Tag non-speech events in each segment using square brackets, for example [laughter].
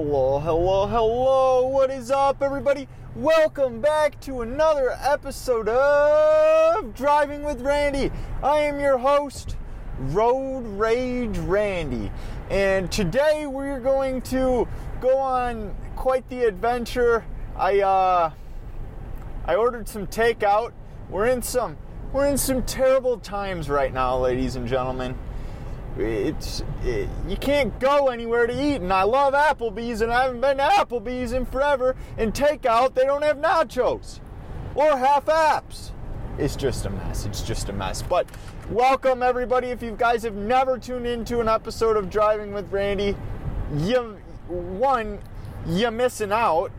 Hello, hello, hello. What is up, everybody? Welcome back to another episode of Driving with Randy. I am your host, Road Rage Randy. And today we're going to go on quite the adventure. I uh I ordered some takeout. We're in some we're in some terrible times right now, ladies and gentlemen it's it, you can't go anywhere to eat and i love applebee's and i haven't been to applebee's in forever and takeout they don't have nachos or half apps. It's just a mess it's just a mess. But welcome everybody. If you guys have never tuned into an episode of driving with randy you one you're missing out.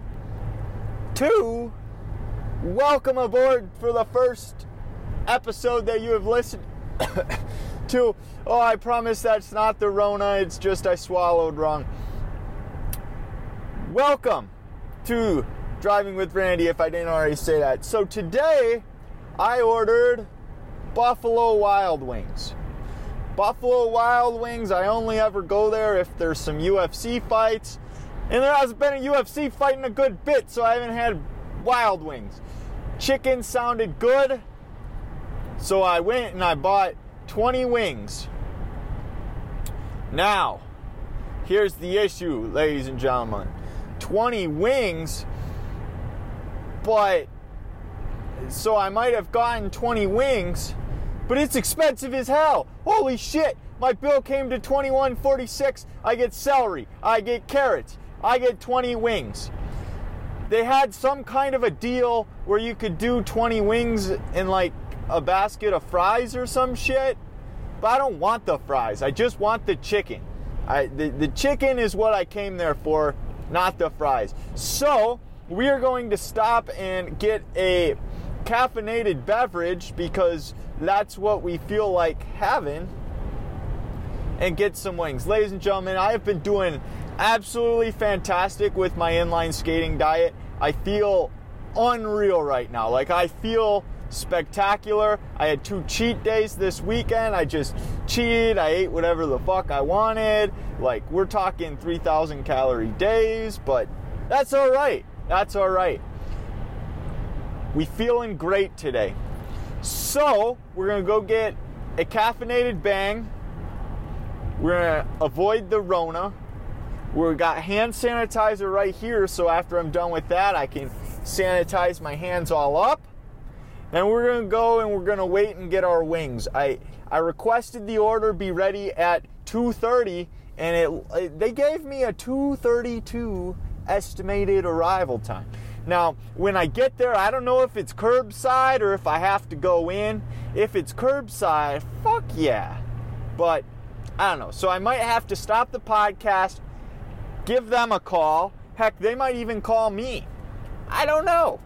Two welcome aboard for the first episode that you have listened [coughs] [coughs] to, oh, I promise that's not the Rona, it's just I swallowed wrong. Welcome to Driving with Randy, if I didn't already say that. So today, I ordered Buffalo Wild Wings. Buffalo Wild Wings, I only ever go there if there's some UFC fights. And there hasn't been a UFC fight in a good bit, so I haven't had Wild Wings. Chicken sounded good, so I went and I bought 20 wings. Now, here's the issue, ladies and gentlemen 20 wings, but so I might have gotten 20 wings, but it's expensive as hell. Holy shit! My bill came to 21.46. I get celery, I get carrots, I get 20 wings. They had some kind of a deal where you could do 20 wings in like a basket of fries or some shit. But I don't want the fries. I just want the chicken. I, the, the chicken is what I came there for, not the fries. So we are going to stop and get a caffeinated beverage because that's what we feel like having and get some wings. Ladies and gentlemen, I have been doing absolutely fantastic with my inline skating diet. I feel unreal right now. Like I feel spectacular. I had two cheat days this weekend. I just cheated. I ate whatever the fuck I wanted. Like, we're talking 3,000 calorie days, but that's all right. That's all right. We feeling great today. So, we're going to go get a caffeinated bang. We're going to avoid the Rona. We've got hand sanitizer right here, so after I'm done with that, I can sanitize my hands all up and we're gonna go and we're gonna wait and get our wings. I I requested the order be ready at 2:30, and it, they gave me a 2:32 estimated arrival time. Now, when I get there, I don't know if it's curbside or if I have to go in. If it's curbside, fuck yeah. But I don't know. So I might have to stop the podcast, give them a call. Heck, they might even call me. I don't know.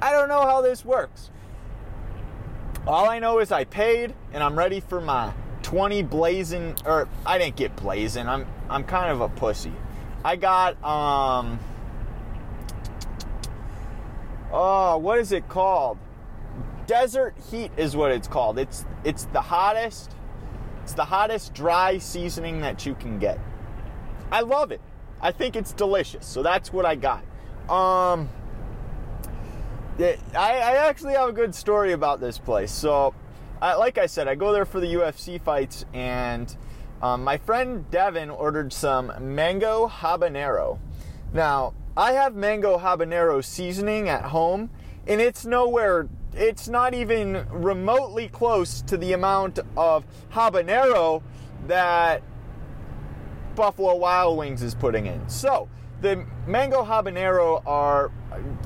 I don't know how this works. All I know is I paid and I'm ready for my 20 blazing or I didn't get blazing. I'm I'm kind of a pussy. I got um Oh, what is it called? Desert heat is what it's called. It's it's the hottest it's the hottest dry seasoning that you can get. I love it. I think it's delicious. So that's what I got. Um I, I actually have a good story about this place. So, I, like I said, I go there for the UFC fights, and um, my friend Devin ordered some mango habanero. Now, I have mango habanero seasoning at home, and it's nowhere, it's not even remotely close to the amount of habanero that Buffalo Wild Wings is putting in. So, the mango habanero are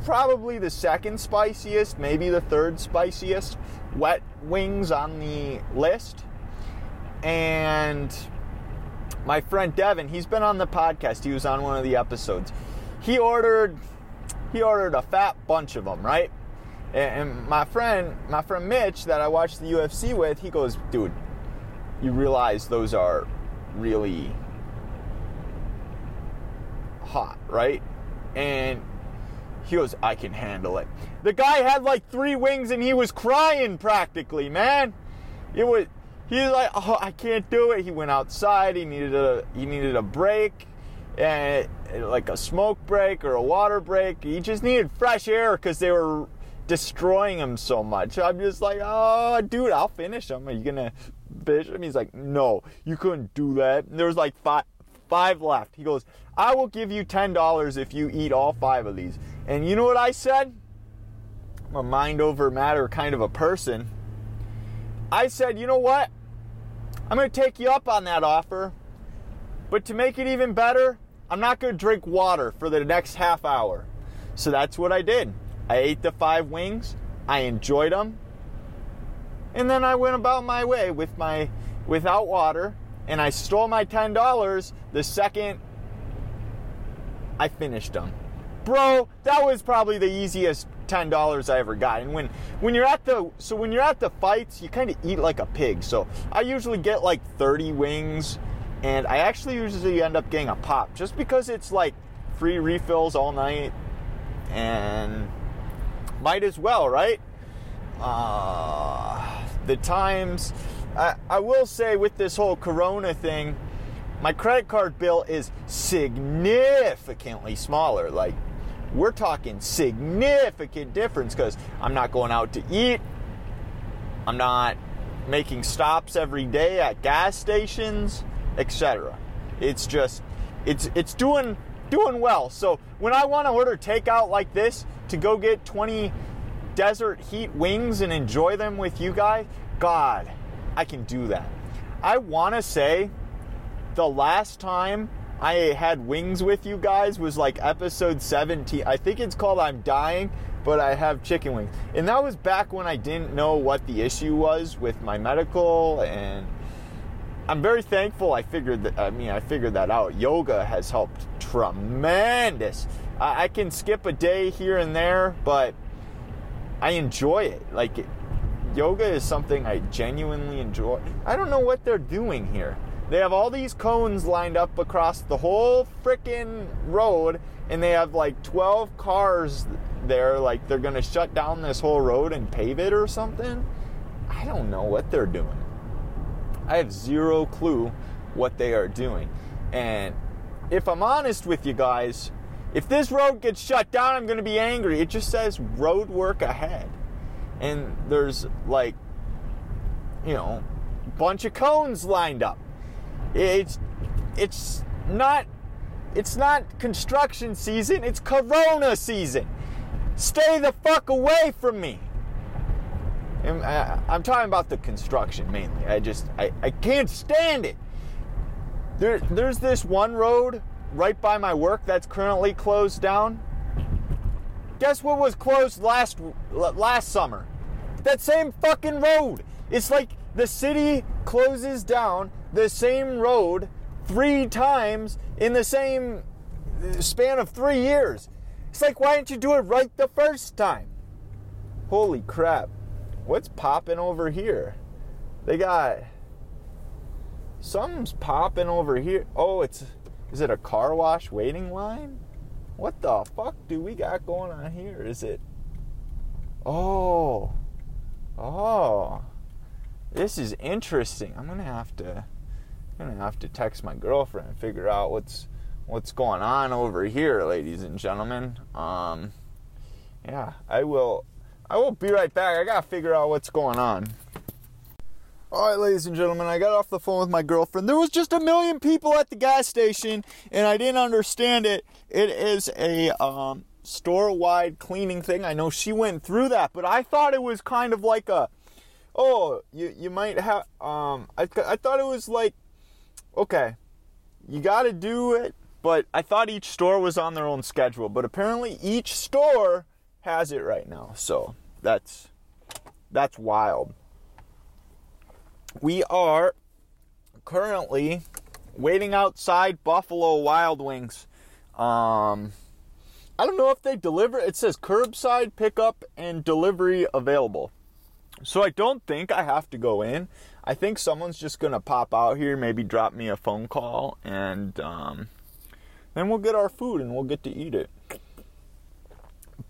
probably the second spiciest, maybe the third spiciest wet wings on the list. And my friend Devin, he's been on the podcast. He was on one of the episodes. He ordered he ordered a fat bunch of them, right? And my friend, my friend Mitch that I watched the UFC with, he goes, "Dude, you realize those are really hot, right? And he goes, I can handle it. The guy had like three wings and he was crying practically, man. It was he was like, oh, I can't do it. He went outside. He needed a he needed a break. and like a smoke break or a water break. He just needed fresh air because they were destroying him so much. I'm just like, oh, dude, I'll finish him. Are you gonna finish him? He's like, no, you couldn't do that. And there was like five, five left. He goes, I will give you ten dollars if you eat all five of these. And you know what I said? I'm a mind over matter kind of a person. I said, you know what? I'm gonna take you up on that offer. But to make it even better, I'm not going to drink water for the next half hour. So that's what I did. I ate the five wings. I enjoyed them. And then I went about my way with my without water and I stole my $10 the second I finished them. Bro, that was probably the easiest $10 I ever got. And when when you're at the so when you're at the fights, you kind of eat like a pig. So I usually get like 30 wings and I actually usually end up getting a pop just because it's like free refills all night and might as well, right? Uh, the times, I, I will say with this whole corona thing, my credit card bill is significantly smaller. Like, we're talking significant difference because I'm not going out to eat. I'm not making stops every day at gas stations etc. It's just it's it's doing doing well. So when I want to order takeout like this to go get 20 desert heat wings and enjoy them with you guys, God, I can do that. I want to say the last time I had wings with you guys was like episode 17. I think it's called I'm Dying, but I have chicken wings. And that was back when I didn't know what the issue was with my medical and I'm very thankful I figured that, I mean, I figured that out. Yoga has helped tremendous. I, I can skip a day here and there, but I enjoy it. Like, yoga is something I genuinely enjoy. I don't know what they're doing here. They have all these cones lined up across the whole freaking road, and they have like 12 cars there. Like, they're gonna shut down this whole road and pave it or something. I don't know what they're doing. I have zero clue what they are doing. And if I'm honest with you guys, if this road gets shut down, I'm to be angry. It just says road work ahead. And there's like, you know, bunch of cones lined up. It's it's not it's not construction season, it's corona season. Stay the fuck away from me. Uh, I'm talking about the construction mainly. I just I, I can't stand it. There, there's this one road right by my work that's currently closed down. Guess what was closed last last summer? That same fucking road. It's like the city closes down the same road three times in the same uh, span of three years. It's like, why didn't you do it right the first time? Holy crap what's popping over here? They got something's popping over here. Oh, it's is it a car wash waiting line? What the fuck do we got going on here? Is it Oh. Oh. This is interesting. I'm to have to I'm to have to text my girlfriend and figure out what's what's going on over here, ladies and gentlemen. Um yeah, I will I will be right back. I gotta figure out what's going on. All right, ladies and gentlemen, I got off the phone with my girlfriend. There was just a million people at the gas station, and I didn't understand it. It is a um, store-wide cleaning thing. I know she went through that, but I thought it was kind of like a, oh, you you might have. Um, I I thought it was like, okay, you got to do it, but I thought each store was on their own schedule. But apparently, each store has it right now. So that's that's wild. We are currently waiting outside Buffalo Wild Wings. Um, I don't know if they deliver. It says curbside pickup and delivery available. So I don't think I have to go in. I think someone's just gonna pop out here, maybe drop me a phone call, and um, then we'll get our food and we'll get to eat it.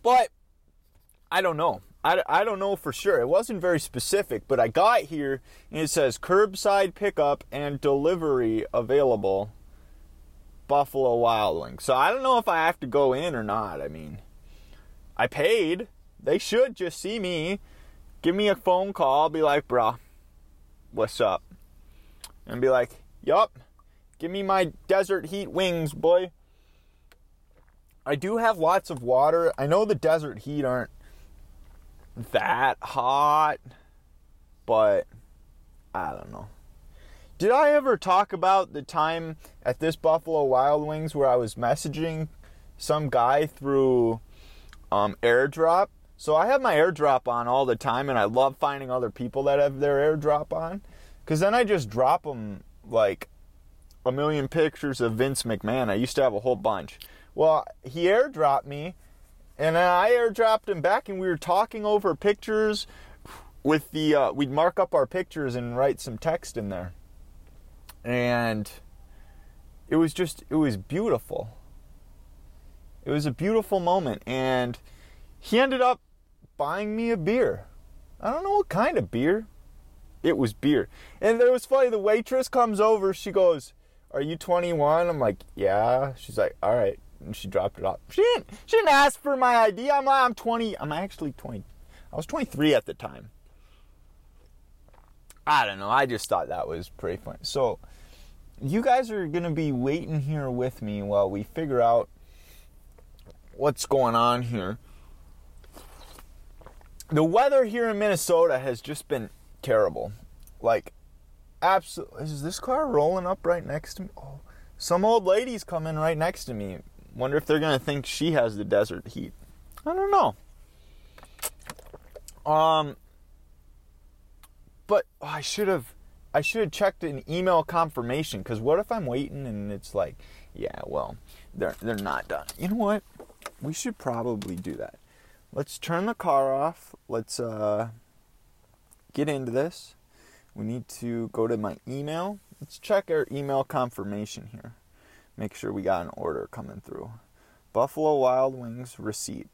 But I don't know. I, I don't know for sure. It wasn't very specific, but I got here and it says curbside pickup and delivery available. Buffalo Wild Wings. So I don't know if I have to go in or not. I mean, I paid. They should just see me, give me a phone call, be like, bruh, what's up? And be like, yup, give me my desert heat wings, boy. I do have lots of water. I know the desert heat aren't that hot, but I don't know. Did I ever talk about the time at this Buffalo Wild Wings where I was messaging some guy through um, AirDrop? So I have my AirDrop on all the time, and I love finding other people that have their AirDrop on, because then I just drop them like a million pictures of Vince McMahon. I used to have a whole bunch. Well, he AirDropped me, and then I AirDropped him back, and we were talking over pictures with the. Uh, we'd mark up our pictures and write some text in there and it was just it was beautiful. It was a beautiful moment. And he ended up buying me a beer. I don't know what kind of beer. It was beer. And it was funny the waitress comes over. She goes are you 21 i'm like yeah. She's like all right. And she dropped it off. She didn't she didn't ask for my id i'm like i'm 20 i'm actually 20 i was 23 at the time I don't know. I just thought that was pretty funny. So, you guys are going to be waiting here with me while we figure out what's going on here. The weather here in Minnesota has just been terrible. Like, absolutely. Is this car rolling up right next to me? Oh, some old lady's coming right next to me. Wonder if they're going to think she has the desert heat. I don't know. Um, but oh, I should have I should have checked an email confirmation because what if I'm waiting and it's like, yeah, well, they're they're not done. You know what? We should probably do that. Let's turn the car off. Let's uh, get into this. We need to go to my email. Let's check our email confirmation here. Make sure we got an order coming through. Buffalo Wild Wings receipt.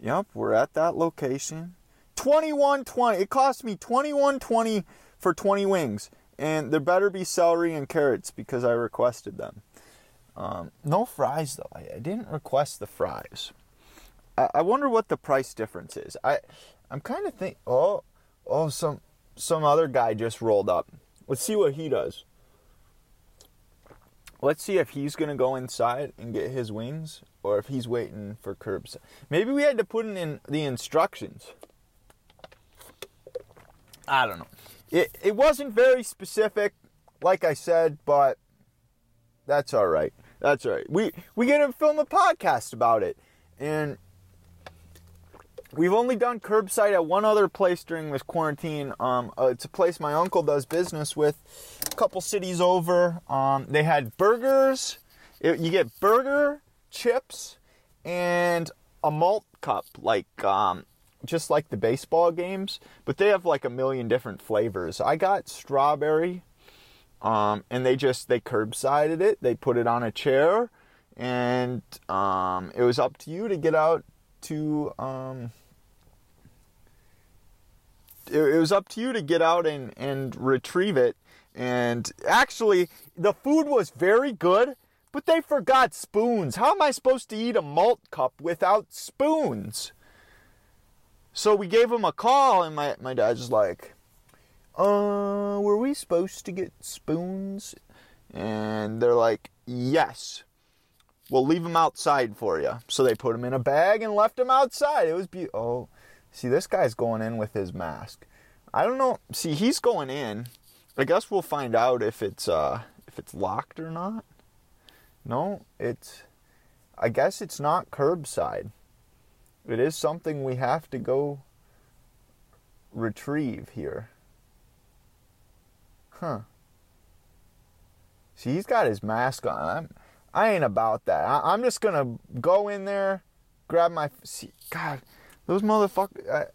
Yep, we're at that location. 21.20. It cost me 21.20 for 20 wings, and there better be celery and carrots because I requested them. Um, no fries though. I, I, didn't request the fries. I, I, wonder what the price difference is. I I'm kind of think. Oh oh some some other guy just rolled up. Let's see what he does. Let's see if he's gonna go inside and get his wings, or if he's waiting for curbside. Maybe we had to put in the instructions. I don't know. It it wasn't very specific, like I said, but that's all right. That's all right. We we get to film a podcast about it, and we've only done curbside at one other place during this quarantine. Um, uh, it's a place my uncle does business with, a couple cities over. Um, they had burgers. It, you get burger, chips, and a malt cup, like um, just like the baseball games, but they have like a million different flavors. I got strawberry, um, and they just they curbsided it. They put it on a chair, and um, it was up to you to get out to. Um, it, it was up to you to get out and and retrieve it. And actually, the food was very good, but they forgot spoons. How am I supposed to eat a malt cup without spoons? So we gave him a call, and my, my dad's just like, uh, were we supposed to get spoons? And they're like, yes. We'll leave them outside for you. So they put him in a bag and left him outside. It was beautiful. Oh, see, this guy's going in with his mask. I don't know. See, he's going in. I guess we'll find out if it's uh if it's locked or not. No, it's. I guess it's not curbside. It is something we have to go retrieve here. Huh. See, he's got his mask on. I'm, I ain't about that. I, am just gonna go in there, grab my. See, God, those motherfuckers.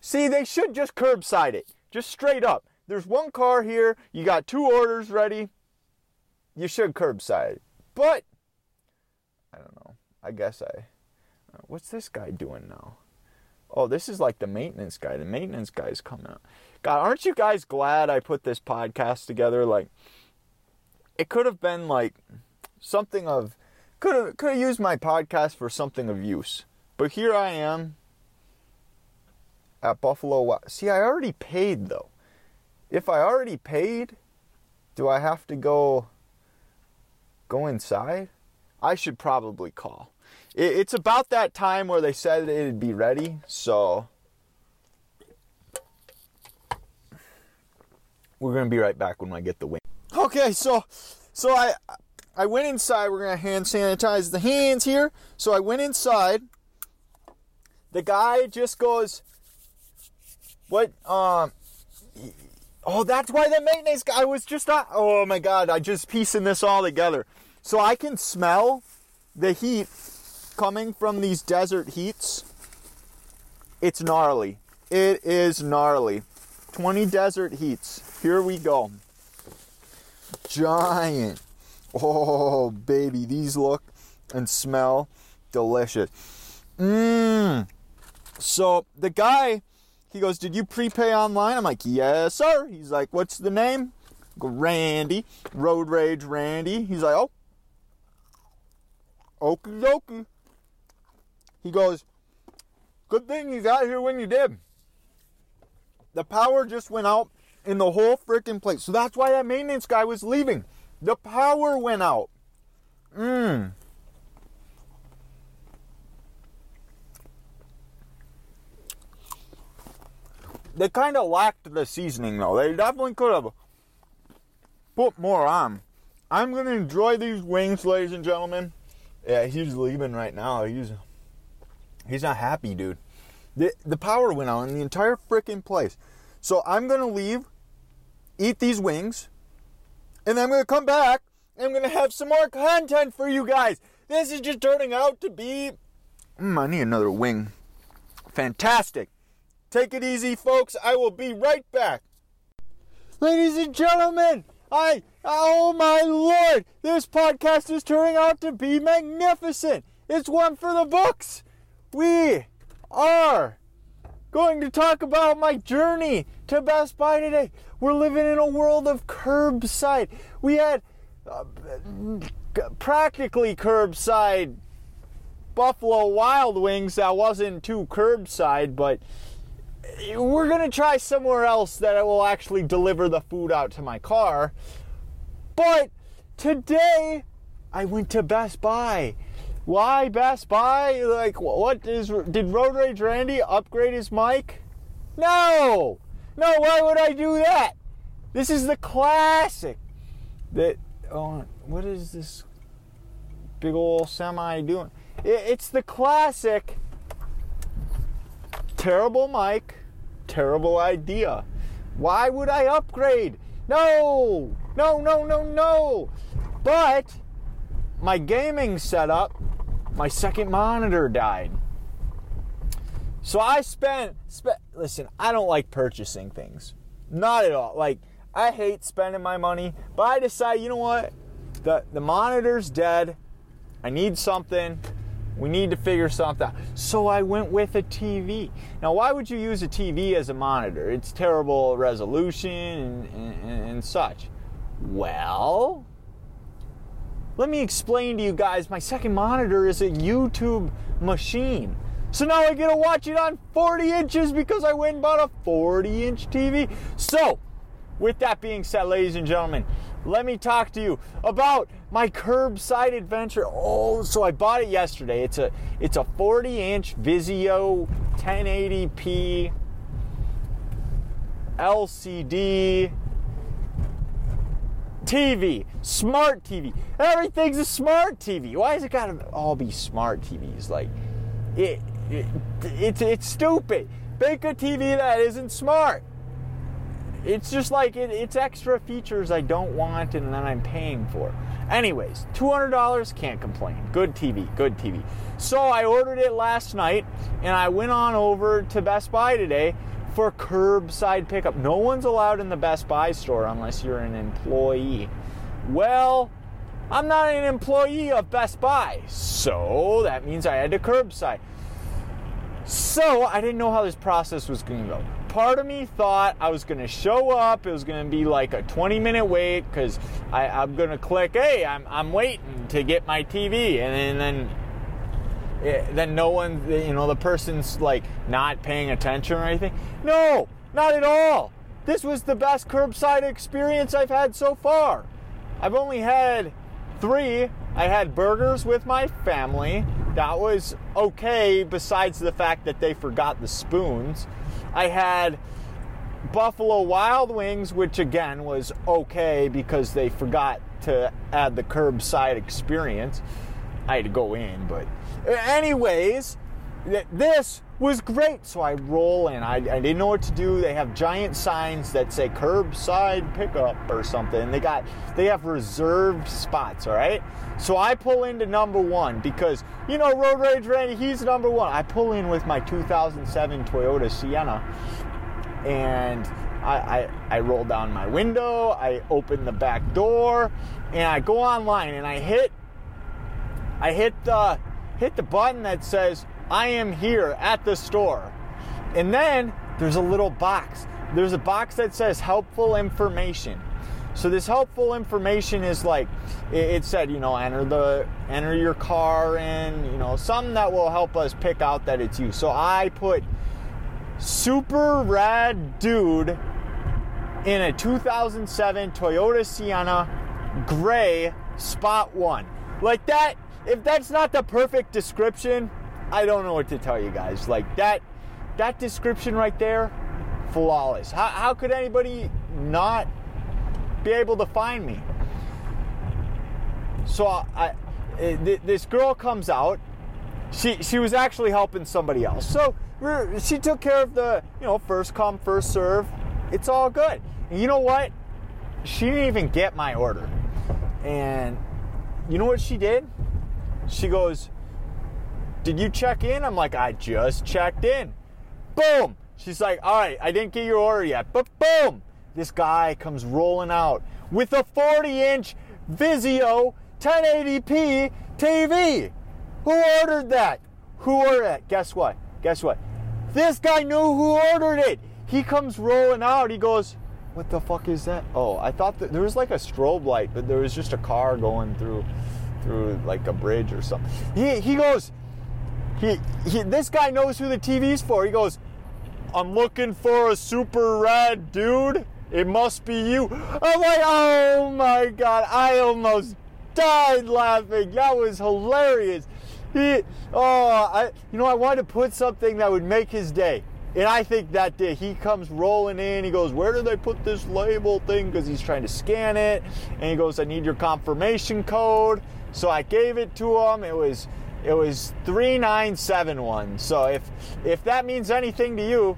See, they should just curbside it, just straight up. There's one car here. You got two orders ready. You should curbside it, but I don't know. I guess I. What's this guy doing now? Oh, this is like the maintenance guy. The maintenance guy's coming up. God, aren't you guys glad I put this podcast together? Like, it could have been like something of could have could have used my podcast for something of use. But here I am at Buffalo. See, I already paid though. If I already paid, do I have to go go inside? I should probably call. It's about that time where they said it'd be ready, so we're gonna be right back when I get the wing. Okay, so so I I went inside. We're gonna hand sanitize the hands here. So I went inside. The guy just goes, "What? Um, oh, that's why the maintenance guy was just not. Oh my god! I just piecing this all together. So I can smell the heat coming from these desert heats. It's gnarly. It is gnarly. 20 desert heats. Here we go. Giant. Oh, baby, these look and smell delicious. Mmm. So the guy, he goes, Did you prepay online? I'm like, Yes, sir. He's like, What's the name? Randy. Road Rage Randy. He's like, Oh. Okie dokie. He goes, Good thing you got here when you did. The power just went out in the whole freaking place. So that's why that maintenance guy was leaving. The power went out. Mmm. They kind of lacked the seasoning though. They definitely could have put more on. I'm going to enjoy these wings, ladies and gentlemen. Yeah, he's leaving right now. He's he's not happy, dude. The the power went out in the entire freaking place. So I'm going to leave eat these wings, and then I'm going to come back and I'm going to have some more content for you guys. This is just turning out to be. Mm, I need another wing. Fantastic. Take it easy, folks. I will be right back. Ladies and gentlemen, I. Oh my lord! This podcast is turning out to be magnificent! It's one for the books! We are going to talk about my journey to Best Buy today. We're living in a world of curbside. We had uh, practically curbside Buffalo Wild Wings that wasn't too curbside, but we're going to try somewhere else that will actually deliver the food out to my car. But today I went to Best Buy. Why Best Buy? Like, what is did Road Rage Randy upgrade his mic? No, no. Why would I do that? This is the classic. That oh, what is this big old semi doing? It's the classic. Terrible mic, terrible idea. Why would I upgrade? No, no, no, no, no. But my gaming setup, my second monitor died. So I spent, spent listen, I don't like purchasing things. Not at all. Like I hate spending my money, but I decide, you know what? The the monitor's dead. I need something. We need to figure something out. So I went with a TV. Now, why would you use a TV as a monitor? It's terrible resolution and, and, and such. Well, let me explain to you guys my second monitor is a YouTube machine. So now I get to watch it on 40 inches because I went and bought a 40 inch TV. So, with that being said, ladies and gentlemen, let me talk to you about my curbside adventure. Oh, so I bought it yesterday. It's a it's a 40 inch Vizio 1080p LCD TV, smart TV. Everything's a smart TV. Why has it got to all be smart TVs? Like it, it it's it's stupid. Make a TV that isn't smart it's just like it, it's extra features I don't want and then I'm paying for. Anyways, $200, can't complain. Good TV, good TV. So I ordered it last night and I went on over to Best Buy today for curbside pickup. No one's allowed in the Best Buy store unless you're an employee. Well, I'm not an employee of Best Buy, so that means I had to curbside. So I didn't know how this process was going to go part of me thought I was going to show up. It was going to be like a 20 minute wait because I'm going to click, hey, I'm, I'm waiting to get my TV. And then, then, Eh, then no one, you know, the person's like not paying attention or anything. No, not at all. This was the best curbside experience I've had so far. I've only had three. I had burgers with my family. That was okay, besides the fact that they forgot the spoons. I had Buffalo Wild Wings, which again was okay because they forgot to add the curbside experience. I had to go in, but anyways, this was great. So I roll in. I, I, didn't know what to do. They have giant signs that say curbside pickup or something. They got they have reserved spots. All right. So I pull into number one because you know Road Rage Randy. He's number one. I pull in with my 2007 Toyota Sienna, and I, I, I roll down my window. I open the back door, and I go online and I hit I hit the hit the button that says I am here at the store. And then there's a little box. There's a box that says helpful information. So this helpful information is like it said, you know, enter the enter your car in, you know, something that will help us pick out that it's you. So I put super rad dude in a 2007 Toyota Sienna gray spot 1. Like that if that's not the perfect description, I don't know what to tell you guys. Like that, that description right there, flawless. How, how could anybody not be able to find me? So I, eh, this girl comes out. She she was actually helping somebody else. So she took care of the you know first come first serve. It's all good. And you know what? She didn't even get my order. And you know what she did? She goes, did you check in? I'm like, I just checked in. Boom. She's like, all right, I didn't get your order yet. But boom, this guy comes rolling out with a 40 inch Vizio 1080p TV. Who ordered that? Who ordered it? Guess what? Guess what? This guy knew who ordered it. He comes rolling out. He goes, What the fuck is that? Oh, I thought that there was like a strobe light, but there was just a car going through through like a bridge or something. He, he goes, he, he, this guy knows who the TV's for. He goes, I'm looking for a super rad dude. It must be you. I'm like, oh my god, I almost died laughing. That was hilarious. He, oh, I, you know, I wanted to put something that would make his day. And I think that day he comes rolling in. He goes, Where did they put this label thing? Because he's trying to scan it. And he goes, I need your confirmation code. So I gave it to him. It was it was 3971. So if if that means anything to you,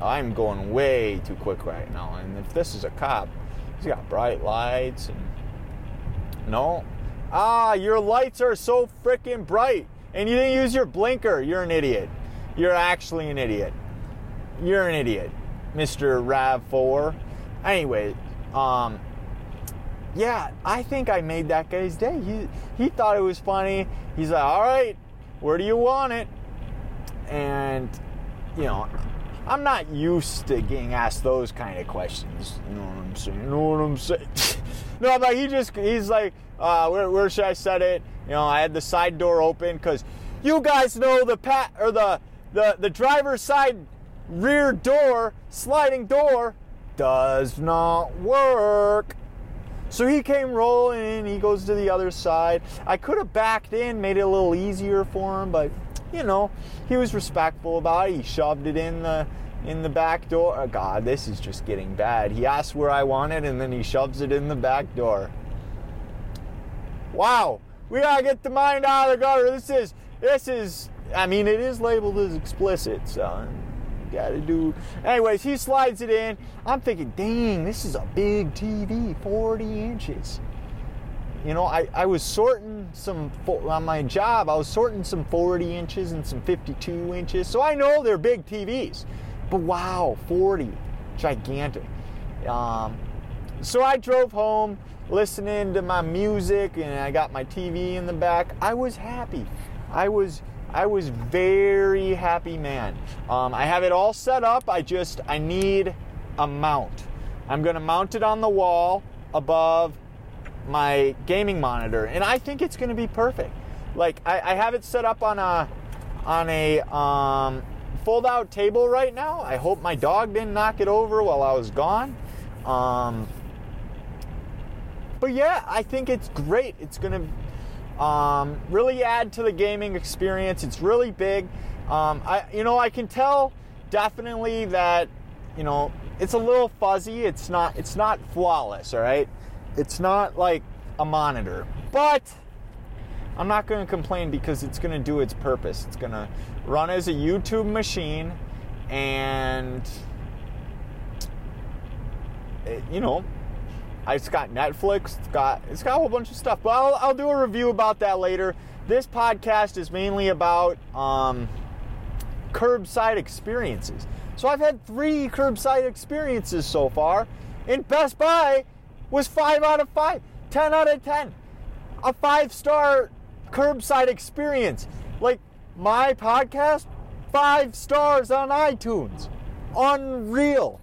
I'm going way too quick right now. And if this is a cop, he's got bright lights and no. Ah, your lights are so freaking bright and you didn't use your blinker. You're an idiot. You're actually an idiot. You're an idiot, Mr. RAV4. Anyway, um, yeah, I think I made that guy's day. He he thought it was funny. He's like, all right, where do you want it? And you know, I'm not used to getting asked those kind of questions. You know what I'm saying? You know what I'm saying? [laughs] no, but he just he's like, uh, where, where should I set it? You know, I had the side door open because you guys know the pat or the the the driver's side rear door sliding door does not work. So he came rolling in, he goes to the other side. I could have backed in, made it a little easier for him, but you know, he was respectful about it. He shoved it in the in the back door. Oh god, this is just getting bad. He asked where I want it and then he shoves it in the back door. Wow. We gotta get the mind out of the gutter. This is this is I mean it is labeled as explicit, so gotta do. Anyways, he slides it in. I'm thinking, dang, this is a big TV, 40 inches. You know, I, I was sorting some, on my job, I was sorting some 40 inches and some 52 inches. So I know they're big TVs. But wow, 40, gigantic. Um, so I drove home listening to my music and I got my TV in the back. I was happy. I was I was very happy man. Um, I have it all set up. I just I need a mount. I'm gonna mount it on the wall above my gaming monitor, and I think it's gonna be perfect. Like I, I have it set up on a on a um, fold out table right now. I hope my dog didn't knock it over while I was gone. Um, but yeah, I think it's great. It's gonna um, really add to the gaming experience. It's really big. Um, I, you know, I can tell definitely that, you know, it's a little fuzzy. It's not, it's not flawless. All right, it's not like a monitor, but I'm not going to complain because it's going to do its purpose. It's going to run as a YouTube machine, and you know, it's got Netflix. It's got it's got a whole bunch of stuff. But I'll, I'll do a review about that later. This podcast is mainly about um, curbside experiences. So I've had three curbside experiences so far, and Best Buy was five out of five, 10 out of 10. A five star curbside experience. Like my podcast, five stars on iTunes. Unreal.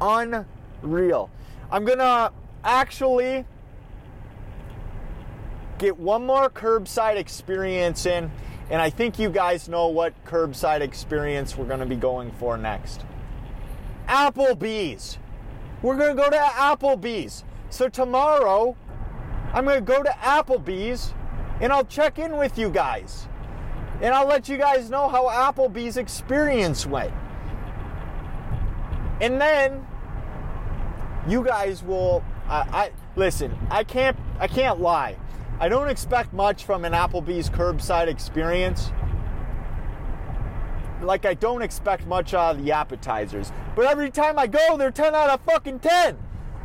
Unreal. I'm gonna actually get one more curbside experience in, and I think you guys know what curbside experience we're gonna be going for next. Applebee's. We're gonna go to Applebee's. So tomorrow, I'm gonna go to Applebee's and I'll check in with you guys. And I'll let you guys know how Applebee's experience went. And then you guys will I, I listen, I can't I can't lie. I don't expect much from an Applebee's curbside experience. Like I don't expect much out of the appetizers. But every time I go, they're 10 out of fucking 10.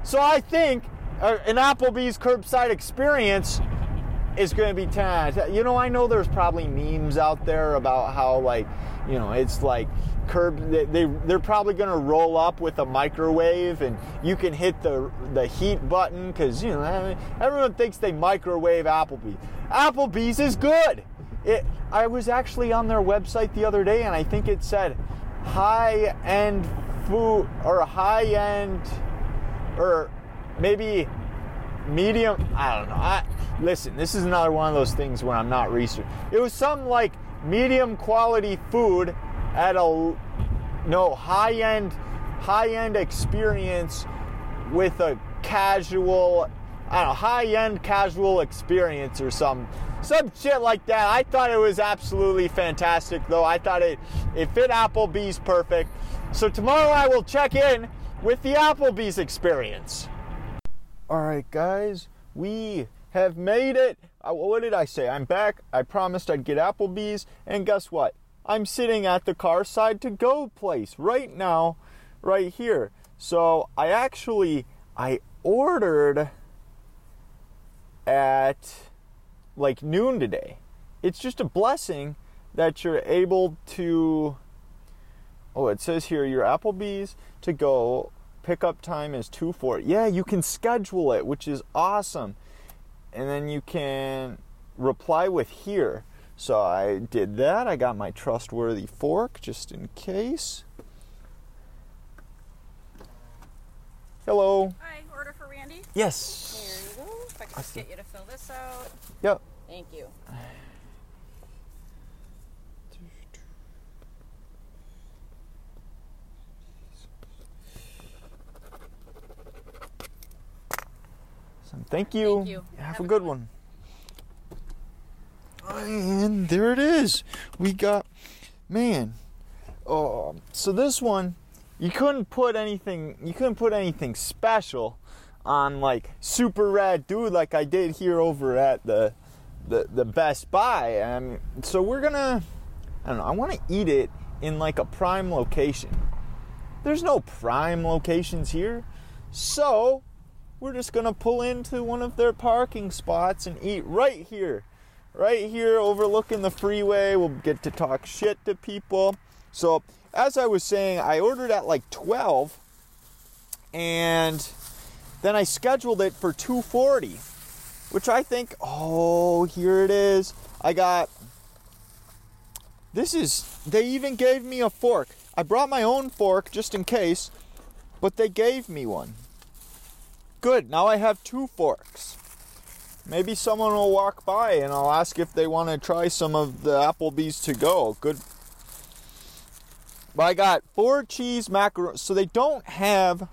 So I think uh, an Applebee's curbside experience is going to be 10 You know, I know there's probably memes out there about how, like, you know, it's like curb, they, they, they're probably going to roll up with a microwave and you can hit the, the heat button because, you know, everyone thinks they microwave Applebee's. Applebee's is good. It, I was actually on their website the other day and I think it said high end food or high end or maybe medium. I don't know. I, listen, this is another one of those things where I'm not researching. It was some like medium quality food at a no high end high end experience with a casual I don't know high end casual experience or some some shit like that. I thought it was absolutely fantastic though. I thought it it fit Applebee's perfect. So tomorrow I will check in with the Applebee's experience. All right, guys, we have made it. Uh, what did I say? I'm back. I promised I'd get Applebee's, and guess what? I'm sitting at the car side to go place right now, right here. So I actually I ordered at like noon today. It's just a blessing that you're able to. Oh, it says here your Applebee's to go pickup time is 2 4. Yeah, you can schedule it, which is awesome. And then you can reply with here. So I did that. I got my trustworthy fork just in case. Hello. Hi, order for Randy? Yes. Here you go. If I can just get you to fill this out. Yep. Thank you. So thank you. Thank you. Have, a good one. And there it is. We got, man. Oh, so this one, you couldn't put anything. You couldn't put anything special on like super rad dude like I did here over at the the, the Best Buy. And so we're gonna. I don't know. I want to eat it in like a prime location. There's no prime locations here, so we're just gonna pull into one of their parking spots and eat right here. Right here overlooking the freeway. We'll get to talk shit to people. So, as I was saying, I ordered at like 12 and then I scheduled it for 240, which I think, oh, here it is. I got This is, they even gave me a fork. I brought my own fork just in case, but they gave me one. Good, now I have two forks. Maybe someone will walk by and I'll ask if they want to try some of the Applebee's to go. Good. But I got four cheese macaroni. So they don't have.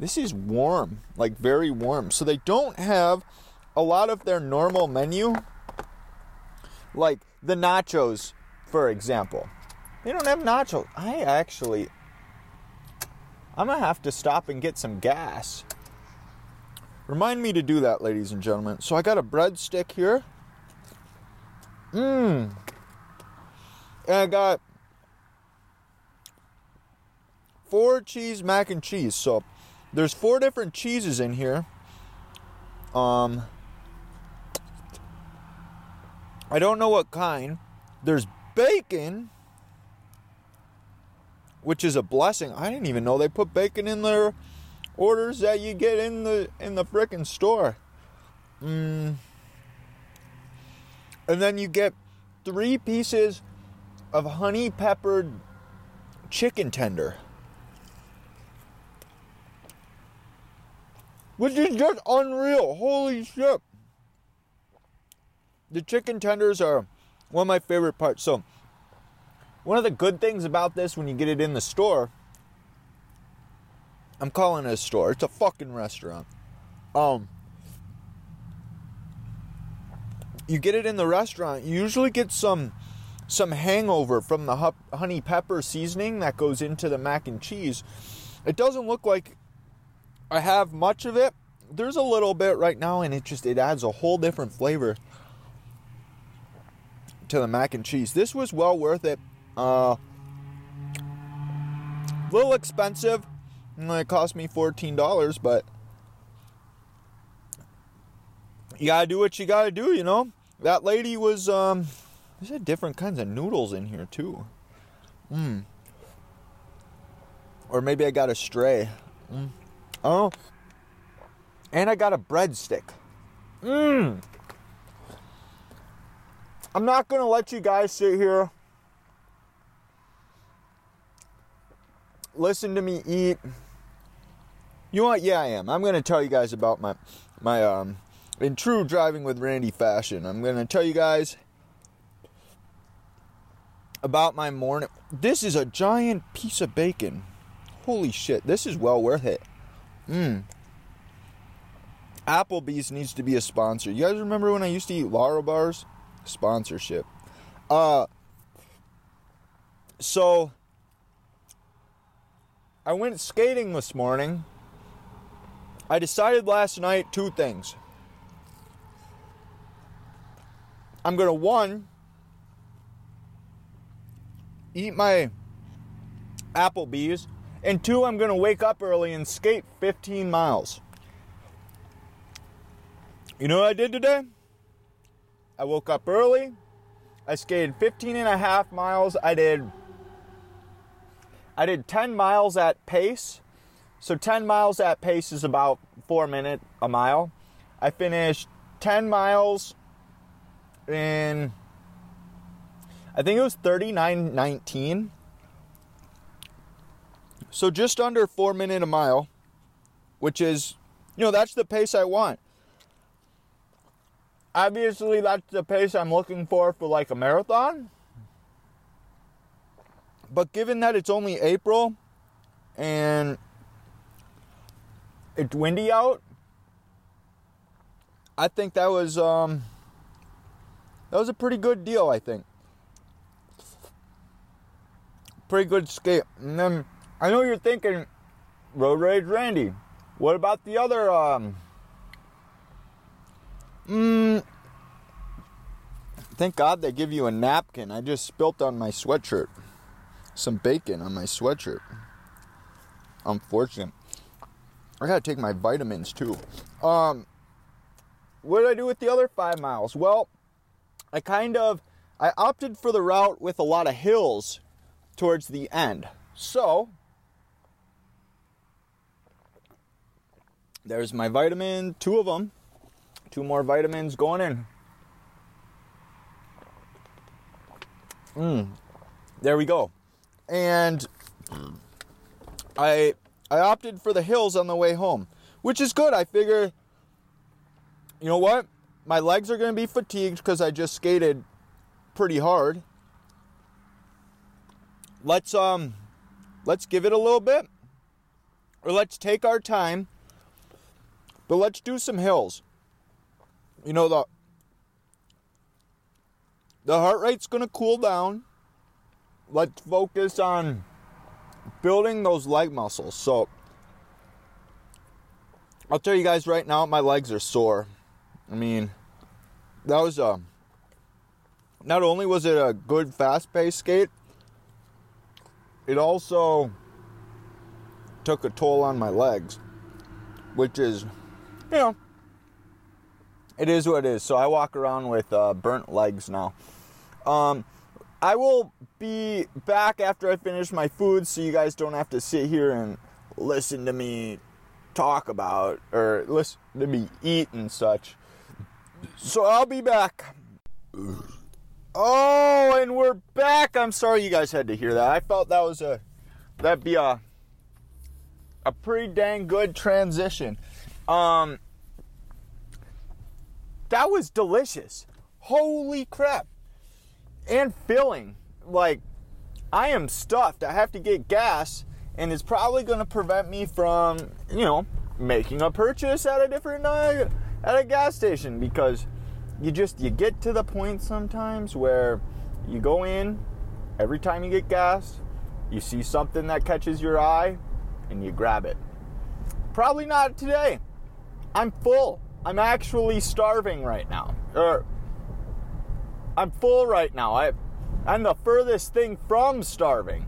This is warm, like very warm. So they don't have a lot of their normal menu. Like the nachos, for example. They don't have nachos. I actually. I'm gonna have to stop and get some gas. Remind me to do that, ladies and gentlemen. So I got a breadstick here. Mmm. And I got four cheese mac and cheese. So there's four different cheeses in here. Um I don't know what kind. There's bacon, which is a blessing. I didn't even know they put bacon in there orders that you get in the in the frickin' store. Mm. And then you get three pieces of honey peppered chicken tender. Which is just unreal. Holy shit. The chicken tenders are one of my favorite parts. So, one of the good things about this when you get it in the store I'm calling it a store. It's a fucking restaurant. Um, you get it in the restaurant. You usually get some some hangover from the honey pepper seasoning that goes into the mac and cheese. It doesn't look like I have much of it. There's a little bit right now, and it just it adds a whole different flavor to the mac and cheese. This was well worth it. Uh, little expensive it cost me $14, but you gotta do what you gotta do, you know? That lady was, um, there's had different kinds of noodles in here too. Mmm. Or maybe I got a stray. Mm. Oh. And I got a breadstick. Mmm. I'm not gonna let you guys sit here listen to me eat. You know what? Yeah, I am. I'm going to tell you guys about my my um in true driving with Randy fashion. I'm going to tell you guys about my morning. This is a giant piece of bacon. Holy shit! This is well worth it. Mmm. Applebee's needs to be a sponsor. You guys remember when I used to eat Larabar's? Sponsorship. Uh. So I went skating this morning. I decided last night two things. I'm going to, one, eat my Applebee's, and two, I'm going to wake up early and skate 15 miles. You know what I did today? I woke up early. I skated 15 and a half miles. I did I did 10 miles at pace. So 10 miles at pace is about four minutes a mile. I finished 10 miles in, I think it was 39.19. So just under four minute a mile, which is, you know, that's the pace I want. Obviously, that's the pace I'm looking for for like a marathon. But given that it's only April and it's windy out, I think that was um, that was a pretty good deal. I think pretty good skate. And then I know you're thinking, Road Rage Randy. What about the other? Um, mm, thank God they give you a napkin. I just spilt on my sweatshirt some bacon on my sweatshirt. Unfortunate. I gotta take my vitamins too. Um, what did I do with the other five miles? Well, I kind of I opted for the route with a lot of hills towards the end. So there's my vitamin, two of them, two more vitamins going in. Mmm, there we go. And I I opted for the hills on the way home, which is good. I figure you know what? My legs are going to be fatigued cuz I just skated pretty hard. Let's um let's give it a little bit or let's take our time. But let's do some hills. You know the the heart rate's going to cool down. Let's focus on building those leg muscles. So I'll tell you guys right now, my legs are sore. I mean, that was a. Not only was it a good fast paced skate, it also took a toll on my legs, which is, you know, it is what it is. So I walk around with uh, burnt legs now. Um, I will be back after I finish my food so you guys don't have to sit here and listen to me talk about or listen to me eat and such. So I'll be back. Oh, and we're back. I'm sorry you guys had to hear that. I felt that was a that'd be a a pretty dang good transition. Um that was delicious. Holy crap. And filling. Like I am stuffed. I have to get gas and it's probably going to prevent me from, you know, making a purchase at a different uh, at a gas station because you just you get to the point sometimes where you go in every time you get gas, you see something that catches your eye and you grab it. Probably not today. I'm full. I'm actually starving right now. Or I'm full right now. I I'm the furthest thing from starving.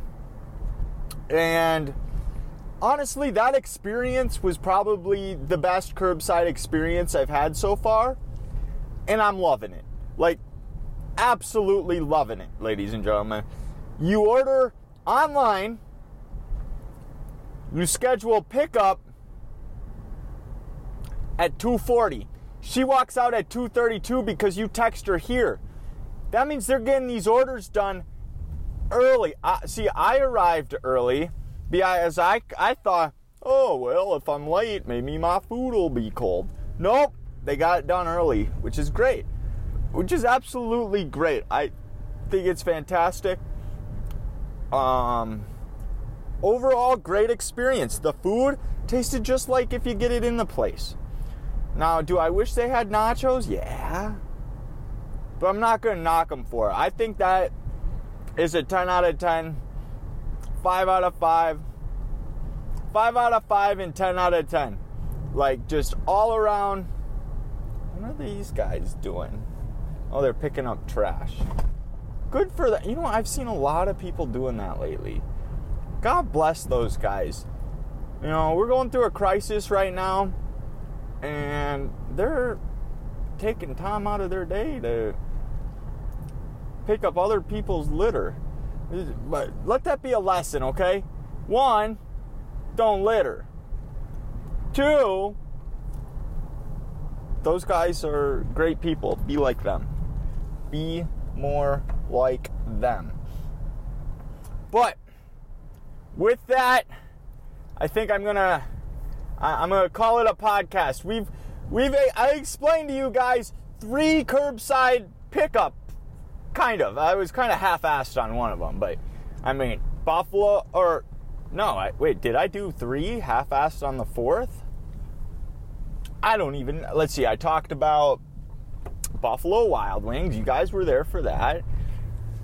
And honestly, that experience was probably the best curbside experience I've had so far. And I'm loving it. Like, absolutely loving it, ladies and gentlemen. You order online, you schedule pickup at 240. She walks out at 232 because you text her here. That means they're getting these orders done early. Uh, see, I arrived early because I, I thought, oh, well, if I'm late, maybe my food will be cold. Nope, they got it done early, which is great. Which is absolutely great. I think it's fantastic. Um, overall, great experience. The food tasted just like if you get it in the place. Now, do I wish they had nachos? Yeah. But I'm not going to knock them for it. I think that is a 10 out of 10, 5 out of 5, 5 out of 5, and 10 out of 10. Like, just all around. What are these guys doing? Oh, they're picking up trash. Good for that. You know, I've seen a lot of people doing that lately. God bless those guys. You know, we're going through a crisis right now, and they're taking time out of their day to pick up other people's litter. But let that be a lesson, okay? One, don't litter. Two, those guys are great people. Be like them. Be more like them. But with that, I think I'm gonna I'm gonna call it a podcast. We've we've I explained to you guys three curbside pickup kind of. I was kind of half-assed on one of them, but I mean, Buffalo or no, I, wait, did I do three half-assed on the fourth? I don't even. Let's see. I talked about Buffalo Wild Wings. You guys were there for that.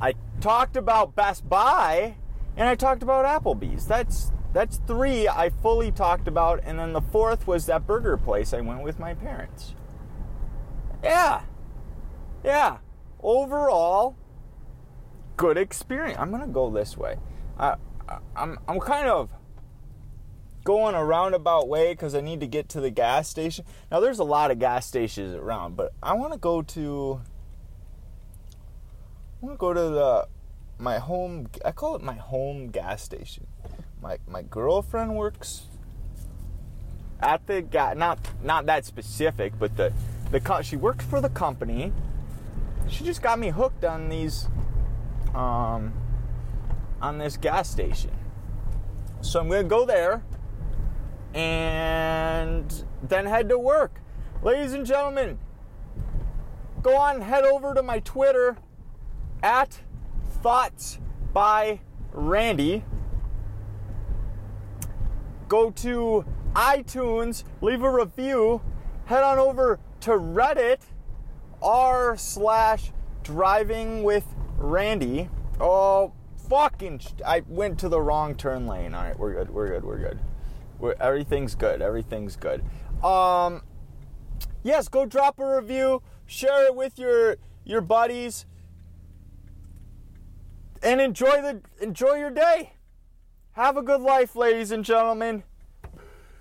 I talked about Best Buy, and I talked about Applebee's. That's that's three I fully talked about, and then the fourth was that burger place I went with my parents. Yeah, yeah overall, good experience. I'm gonna go this way. I, I'm I'm kind of going a roundabout way because I need to get to the gas station. Now there's a lot of gas stations around, but I want to go to. I want to go to the my home. I call it my home gas station. My my girlfriend works at the gas. Not not that specific, but the the she works for the company she just got me hooked on these um, on this gas station. So I'm to go there and then head to work. Ladies and gentlemen, go on, head over to my Twitter at Thoughts by Randy. Go to iTunes, leave a review, head on over to Reddit r slash driving with Randy. Oh, fucking! Sh- I went to the wrong turn lane. All right, we're good. We're good. We're good. We're, everything's good. Everything's good. Um, yes, go drop a review, share it with your your buddies, and enjoy the enjoy your day. Have a good life, ladies and gentlemen.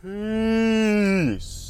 Peace.